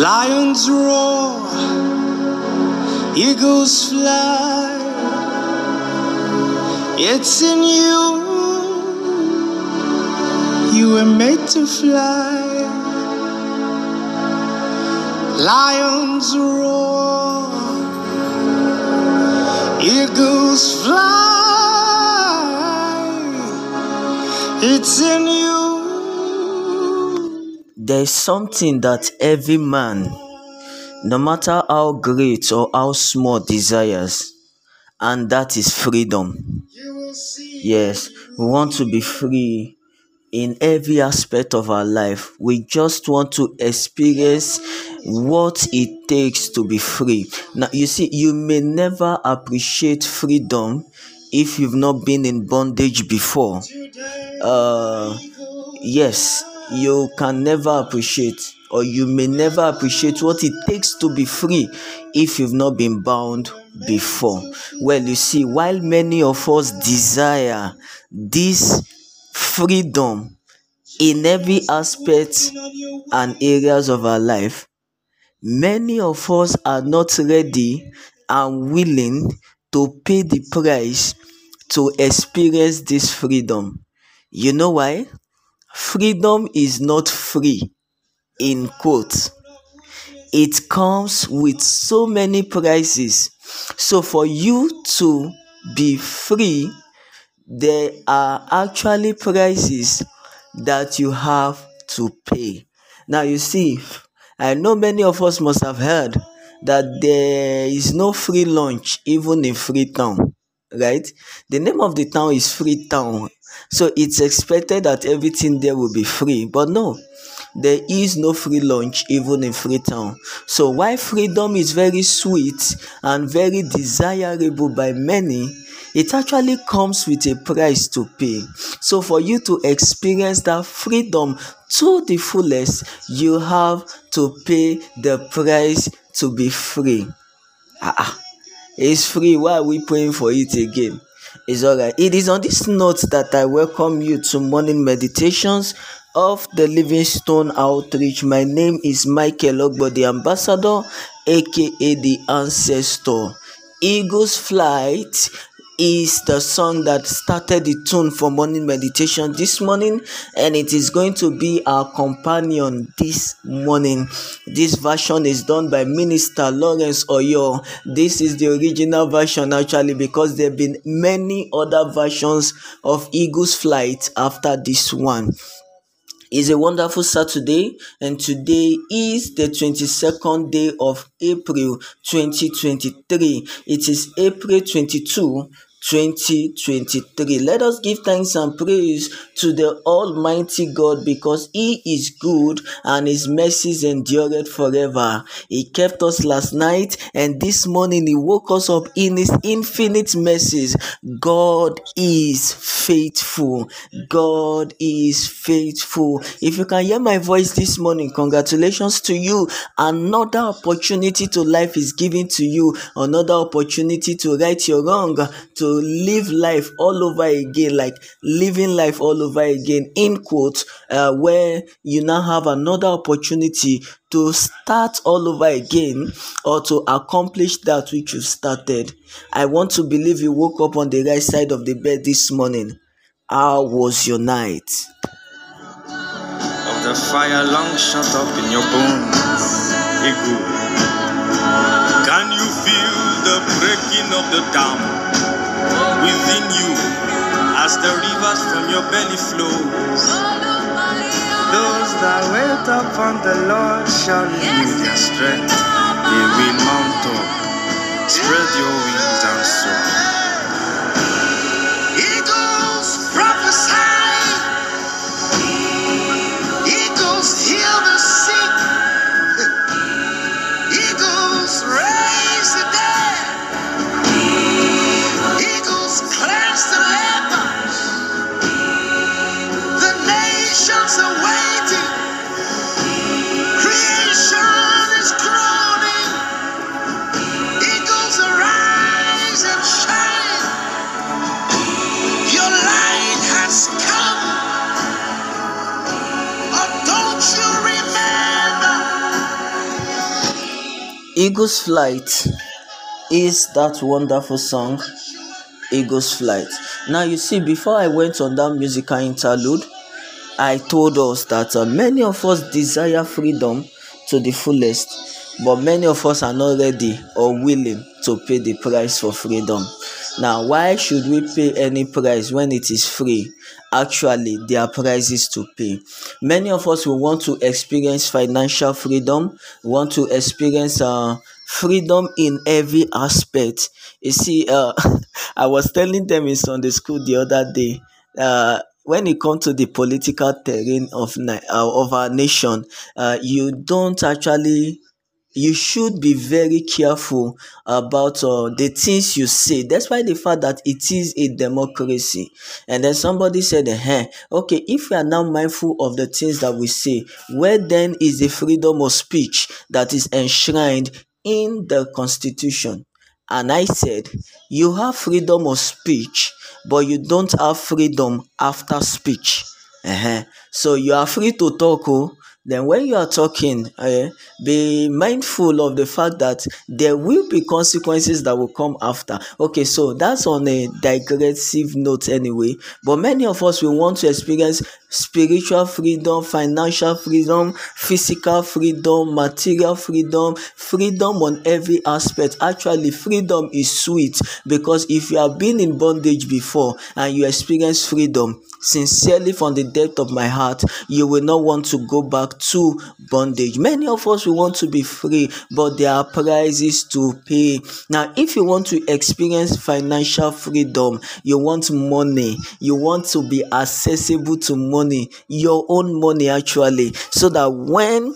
Lions roar, eagles fly. It's in you. You were made to fly. Lions roar, eagles fly. It's in you. There's something that every man, no matter how great or how small, desires, and that is freedom. Yes, we want to be free in every aspect of our life. We just want to experience what it takes to be free. Now, you see, you may never appreciate freedom if you've not been in bondage before. Uh, yes, you can never appreciate or you may never appreciate what it takes to be free if you've not been bound before. Well, you see, while many of us desire this freedom in every aspect and areas of our life, many of us are not ready and willing to pay the price to experience this freedom. You know why? Freedom is not free, in quotes. It comes with so many prices. So, for you to be free, there are actually prices that you have to pay. Now, you see, I know many of us must have heard that there is no free lunch even in Freetown, right? The name of the town is Freetown so it's expected that everything there will be free. But no, there is no free lunch even in Freetown. So while freedom is very sweet and very desirable by many, it actually comes with a price to pay. So for you to experience that freedom to the fullest, you have to pay the price to be free. Ah, ah. it's free. Why are we paying for it again? It's alright. It is on this note that I welcome you to morning meditations of the Livingstone Outreach. My name is Michael Ogbo, the ambassador, aka the ancestor. Eagles Flight is the song that started the tune for morning meditation this morning and it is going to be our companion this morning. This version is done by minister lawrence oyor. This is the original version actually because there have been many other versions of eagles flight after this one. It's a wonderful Saturday, and today is the 22nd day of April 2023. It is April 22, 2023. Let us give thanks and praise to the Almighty God because He is good and His mercies endureth forever. He kept us last night and this morning He woke us up in His infinite mercies. God is faithful. God is faithful. If you can hear my voice this morning, congratulations to you. Another opportunity to life is given to you. Another opportunity to right your wrong, to live life all over again, like living life all over again, in quotes, uh, where you now have another opportunity to start all over again or to accomplish that which you've started. I want to believe you woke up on the right side of the bed this morning. How was your night? Of the fire long shut up in your bones, Eagle. Can you feel the breaking of the dam? Within you as the rivers from your belly flows. Those that wait upon the Lord shall renew their strength. They will mount up, spread your wings and soar. Eagle's Flight is that wonderful song, Eagle's Flight. Now, you see, before I went on that musical interlude, I told us that uh, many of us desire freedom to the fullest, but many of us are not ready or willing to pay the price for freedom. Now, why should we pay any price when it is free? Actually, there are prices to pay. Many of us will want to experience financial freedom, want to experience uh, freedom in every aspect. You see, uh, I was telling them in Sunday school the other day. Uh, when it comes to the political terrain of uh, of our nation, uh, you don't actually you should be very careful about uh, the things you say despite the fact that it is a democracy and then somebody said hey, okay if we are now mindful of the things that we say where then is the freedom of speech that is enshrined in the constitution and i said you have freedom of speech but you don't have freedom after speech uh-huh. so you are free to talk oh then when you are talking uh, be mindful of the fact that there will be consequences that will come after. Okay so that's on a digressive note anyway. But many of us will want to experience spiritual freedom financial freedom physical freedom material freedom freedom on every aspect. Actually freedom is sweet because if you have been in bondage before and you experience freedom sincerely from the depth of my heart you will not want to go back to bondage. Many of us will want to be free but there are prices to pay. Now if you want to experience financial freedom you want money. You want to be accessible to money your own money actually so that when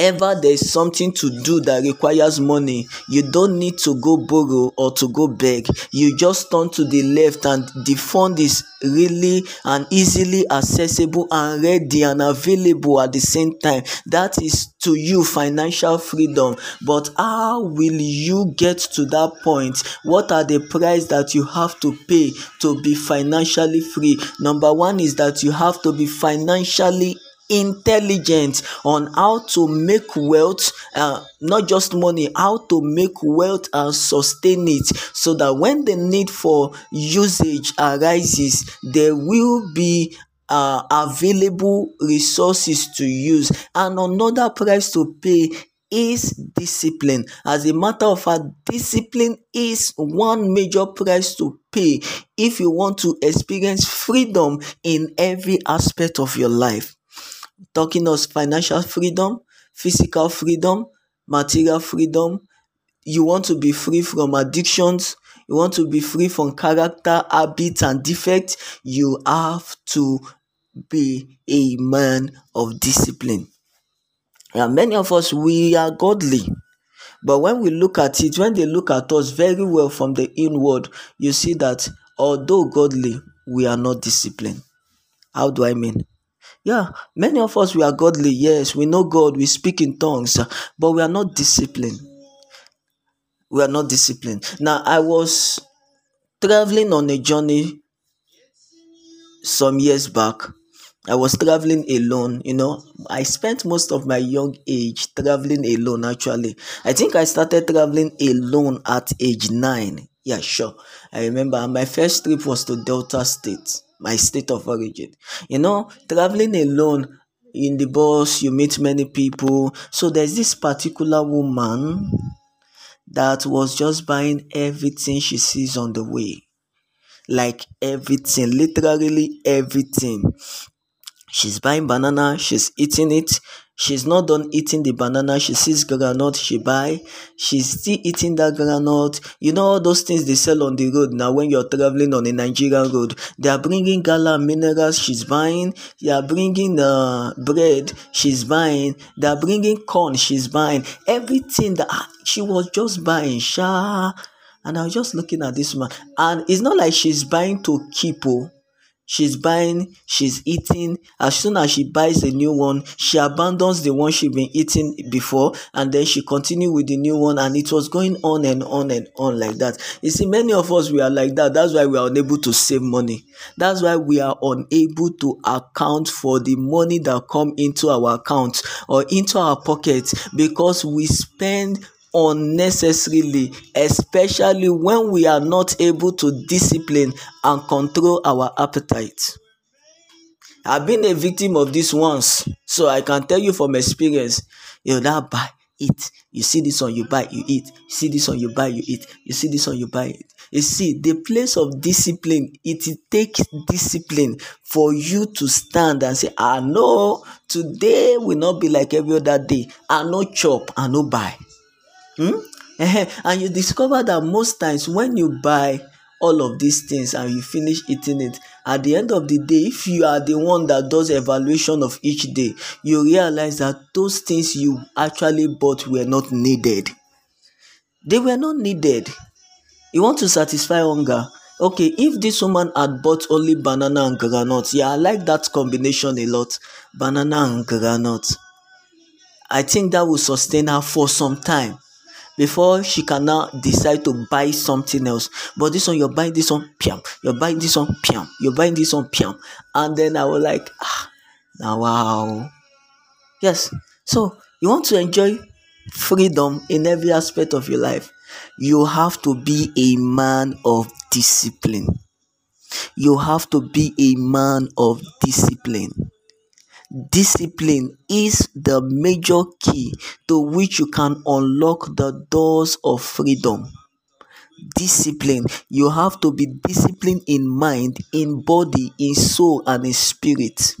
ever there's something to do that requires money you don't need to go borrow or to go beg. You just turn to the left and the fund is really and easily accessible and ready and available at the same time. That is to you financial freedom. But how will you get to that point? What are the price that you have to pay to be financially free? Number one is that you have to be financially intelligent on how to make wealth uh, not just money how to make wealth and sustain it so that when the need for usage arises there will be uh, available resources to use and another price to pay is discipline. As a matter of fact, discipline is one major price to pay if you want to experience freedom in every aspect of your life talking us financial freedom, physical freedom, material freedom. You want to be free from addictions. You want to be free from character, habits, and defects. You have to be a man of discipline. And many of us, we are godly. But when we look at it, when they look at us very well from the inward, you see that although godly, we are not disciplined. How do I mean? Yeah, many of us we are godly, yes, we know God, we speak in tongues, but we are not disciplined. We are not disciplined. Now, I was traveling on a journey some years back. I was traveling alone, you know. I spent most of my young age traveling alone actually. I think I started traveling alone at age 9. Yeah, sure. I remember my first trip was to Delta State my state of origin. You know, traveling alone in the bus, you meet many people. So there's this particular woman that was just buying everything she sees on the way. Like everything, literally everything. She's buying banana, she's eating it, she's not done eating the banana. She sees groundnut she buy. She's still eating that groundnut. You know all those things they sell on the road now when you're traveling on a nigerian road? They are bringing gala minerals she's buying. They are bringing uh, bread she's buying. They are bringing corn she's buying. Everything that ah, she was just buying sha. And i was just looking at this man and it's not like she's buying to keep oh she's buying she's eating. As soon as she buys a new one she abandons the one she been eating before and then she continue with the new one and it was going on and on and on like that. You see many of us we are like that. That's why we are unable to save money. That's why we are unable to account for the money that come into our account or into our pocket because we spend unnecessarily especially when we are not able to discipline and control our appetite. I've been a victim of this once so i can tell you from experience. You know buy eat you see this one you buy you eat. You see this one you buy you eat. You see this one you buy it. You see the place of discipline it takes discipline for you to stand and say I know today will not be like every other day. I no chop i no buy Hmm? and you discover that most times when you buy all of these things and you finish eating it at the end of the day if you are the one that does evaluation of each day you realize that those things you actually bought were not needed. They were not needed. You want to satisfy hunger? Okay if this woman had bought only banana and groundnut yeah i like that combination a lot banana and groundnut. I think that will sustain her for some time before she can now decide to buy something else. But this one you're buying this one piam. You're buying this one piam. You're buying this one piam. And then i was like ah now wow. Yes. So you want to enjoy freedom in every aspect of your life. You have to be a man of discipline. You have to be a man of discipline Discipline is the major key to which you can unlock the doors of freedom. Discipline, you have to be disciplined in mind, in body, in soul, and in spirit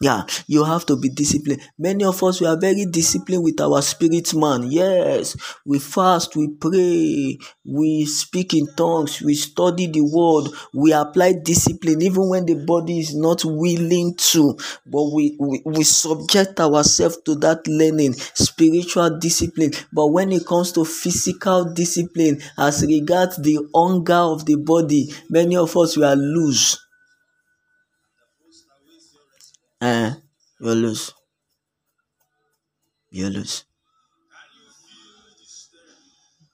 yeah you have to be disciplined. Many of us we are very disciplined with our spirit man. Yes we fast we pray we speak in tongues we study the word we apply discipline even when the body is not willing to. But we we, we subject ourselves to that learning spiritual discipline. But when it comes to physical discipline as regards the hunger of the body many of us we are loose eh you lose you lose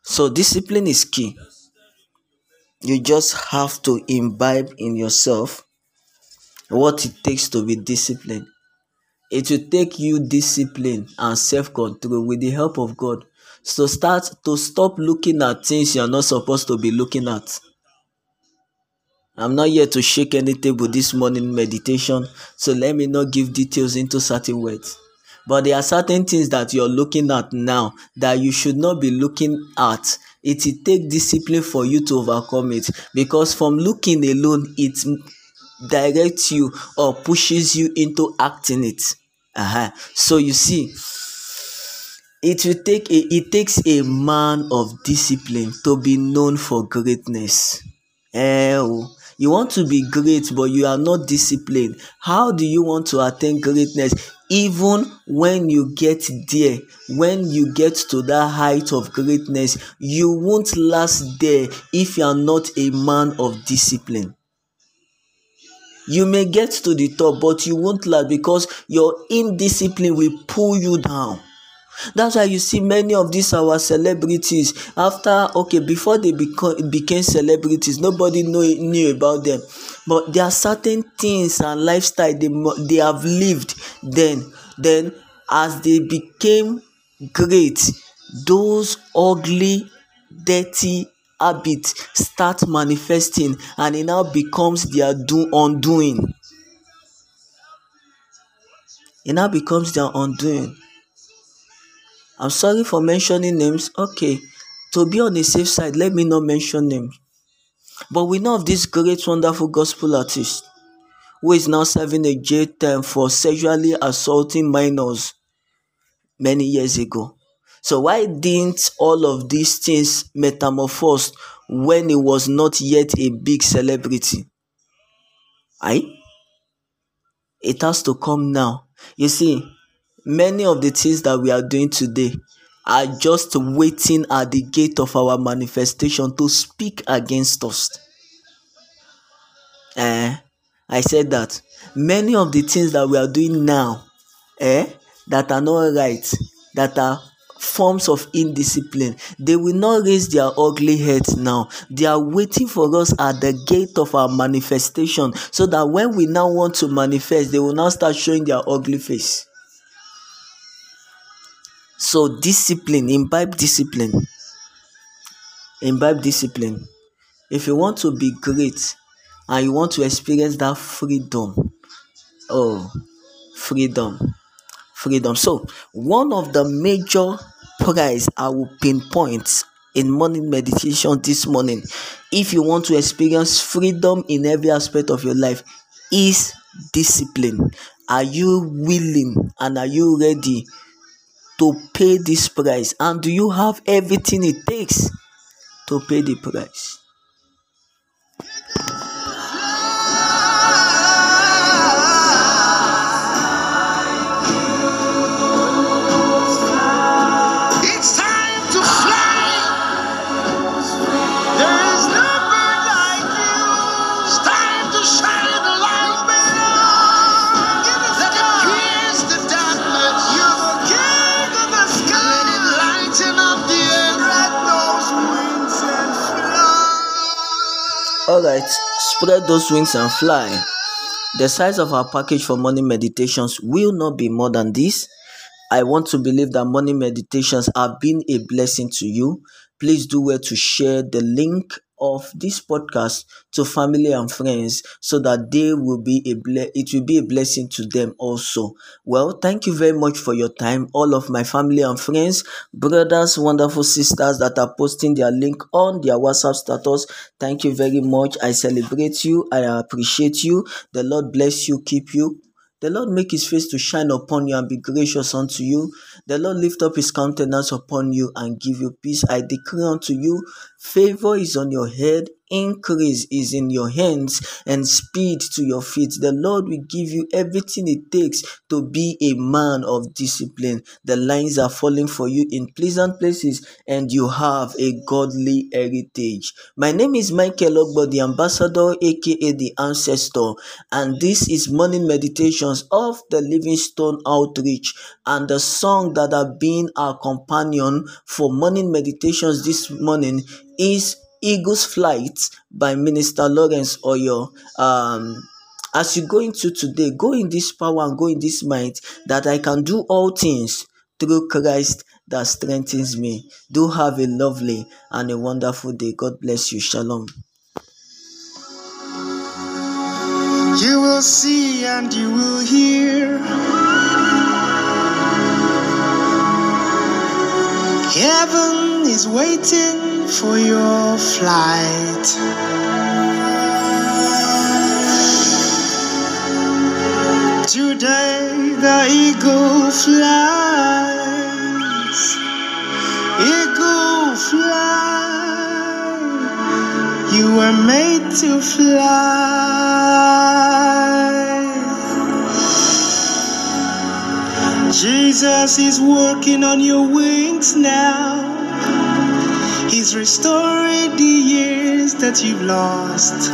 so discipline is key. You just have to imbibe in yourself what it takes to be disciplined. It will take you discipline and self-control with the help of god. So start to stop looking at things you're not supposed to be looking at I'm not here to shake any table this morning meditation, so let me not give details into certain words. But there are certain things that you're looking at now that you should not be looking at. It will take discipline for you to overcome it because from looking alone, it directs you or pushes you into acting it. Uh-huh. So you see, it will take a it takes a man of discipline to be known for greatness. Eh, oh. You want to be great, but you are not disciplined. How do you want to attain greatness? Even when you get there, when you get to that height of greatness, you won't last there if you are not a man of discipline. You may get to the top, but you won't last because your indiscipline will pull you down. That's why you see many of these our celebrities after okay before they become became celebrities nobody know knew about them. But there are certain things and lifestyle they they have lived then. Then as they became great those ugly dirty habits start manifesting and it now becomes their do undoing. It now becomes their undoing I'm sorry for mentioning names. Okay, to be on the safe side, let me not mention names. But we know of this great, wonderful gospel artist who is now serving a jail term for sexually assaulting minors many years ago. So why didn't all of these things metamorphose when he was not yet a big celebrity? I? It has to come now. You see, Many of the things that we are doing today are just waiting at the gate of our manifestation to speak against us. Eh? I said that many of the things that we are doing now, eh, that are not right, that are forms of indiscipline, they will not raise their ugly heads now. They are waiting for us at the gate of our manifestation so that when we now want to manifest, they will now start showing their ugly face. So, discipline, imbibe discipline. Imbibe discipline. If you want to be great and you want to experience that freedom, oh, freedom, freedom. So, one of the major price I will pinpoint in morning meditation this morning, if you want to experience freedom in every aspect of your life, is discipline. Are you willing and are you ready to pay this price? And do you have everything it takes to pay the price? Alright, spread those wings and fly. The size of our package for morning meditations will not be more than this. I want to believe that morning meditations have been a blessing to you. Please do well to share the link of this podcast to family and friends so that they will be a ble- it will be a blessing to them also. Well thank you very much for your time all of my family and friends brothers wonderful sisters that are posting their link on their whatsapp status. Thank you very much. I celebrate you. I appreciate you. The lord bless you keep you. The Lord make his face to shine upon you and be gracious unto you. The Lord lift up his countenance upon you and give you peace. I declare unto you, favor is on your head increase is in your hands and speed to your feet. The Lord will give you everything it takes to be a man of discipline. The lines are falling for you in pleasant places and you have a godly heritage. My name is Michael Ogbo, the ambassador, aka the ancestor, and this is morning meditations of the Livingstone Outreach and the song that have been our companion for morning meditations this morning is Eagle's Flight by Minister Lawrence Oyor. Um, as you go into today, go in this power and go in this might that I can do all things through Christ that strengthens me. Do have a lovely and a wonderful day. God bless you. Shalom. You will see and you will hear. Heaven is waiting for your flight. Today the eagle flies, eagle fly. You were made to fly. Jesus is working on your wings now. He's restoring the years that you've lost.